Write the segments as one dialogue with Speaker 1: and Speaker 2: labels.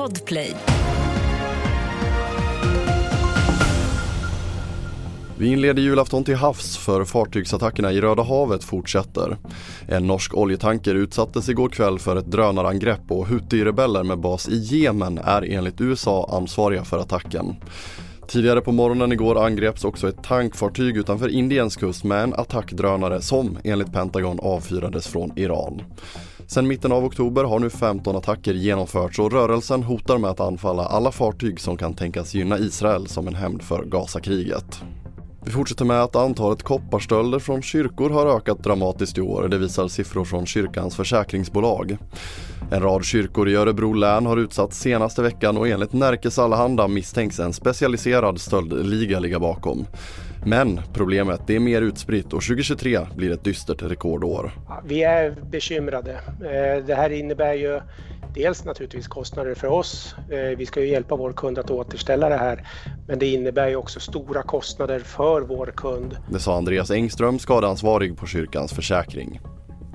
Speaker 1: Podplay.
Speaker 2: Vi inleder julafton till havs för fartygsattackerna i Röda havet fortsätter. En norsk oljetanker utsattes igår kväll för ett drönarangrepp och Houthi-rebeller med bas i Jemen är enligt USA ansvariga för attacken. Tidigare på morgonen igår angreps också ett tankfartyg utanför Indiens kust med en attackdrönare som enligt Pentagon avfyrades från Iran. Sedan mitten av oktober har nu 15 attacker genomförts och rörelsen hotar med att anfalla alla fartyg som kan tänkas gynna Israel som en hämnd för Gazakriget. Vi fortsätter med att antalet kopparstölder från kyrkor har ökat dramatiskt i år. Det visar siffror från kyrkans försäkringsbolag. En rad kyrkor i Örebro län har utsatts senaste veckan och enligt Närkes Allehanda misstänks en specialiserad stöldliga ligga bakom. Men problemet är mer utspritt och 2023 blir ett dystert rekordår.
Speaker 3: Vi är bekymrade. Eh, det här innebär ju dels naturligtvis kostnader för oss. Eh, vi ska ju hjälpa vår kund att återställa det här. Men det innebär ju också stora kostnader för vår kund.
Speaker 2: Det sa Andreas Engström, skadeansvarig på kyrkans försäkring.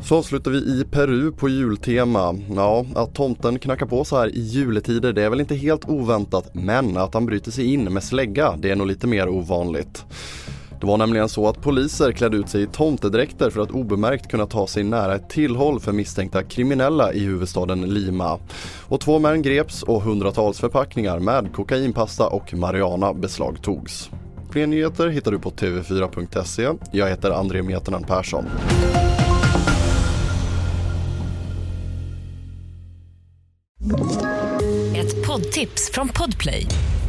Speaker 2: Så avslutar vi i Peru på jultema. Ja, att tomten knackar på så här i juletider det är väl inte helt oväntat men att han bryter sig in med slägga det är nog lite mer ovanligt. Det var nämligen så att poliser klädde ut sig i tomtedräkter för att obemärkt kunna ta sig nära ett tillhåll för misstänkta kriminella i huvudstaden Lima. Och två män greps och hundratals förpackningar med kokainpasta och marijuana beslagtogs. Fler nyheter hittar du på tv4.se. Jag heter André Metenen Persson.
Speaker 1: Ett poddtips från Podplay.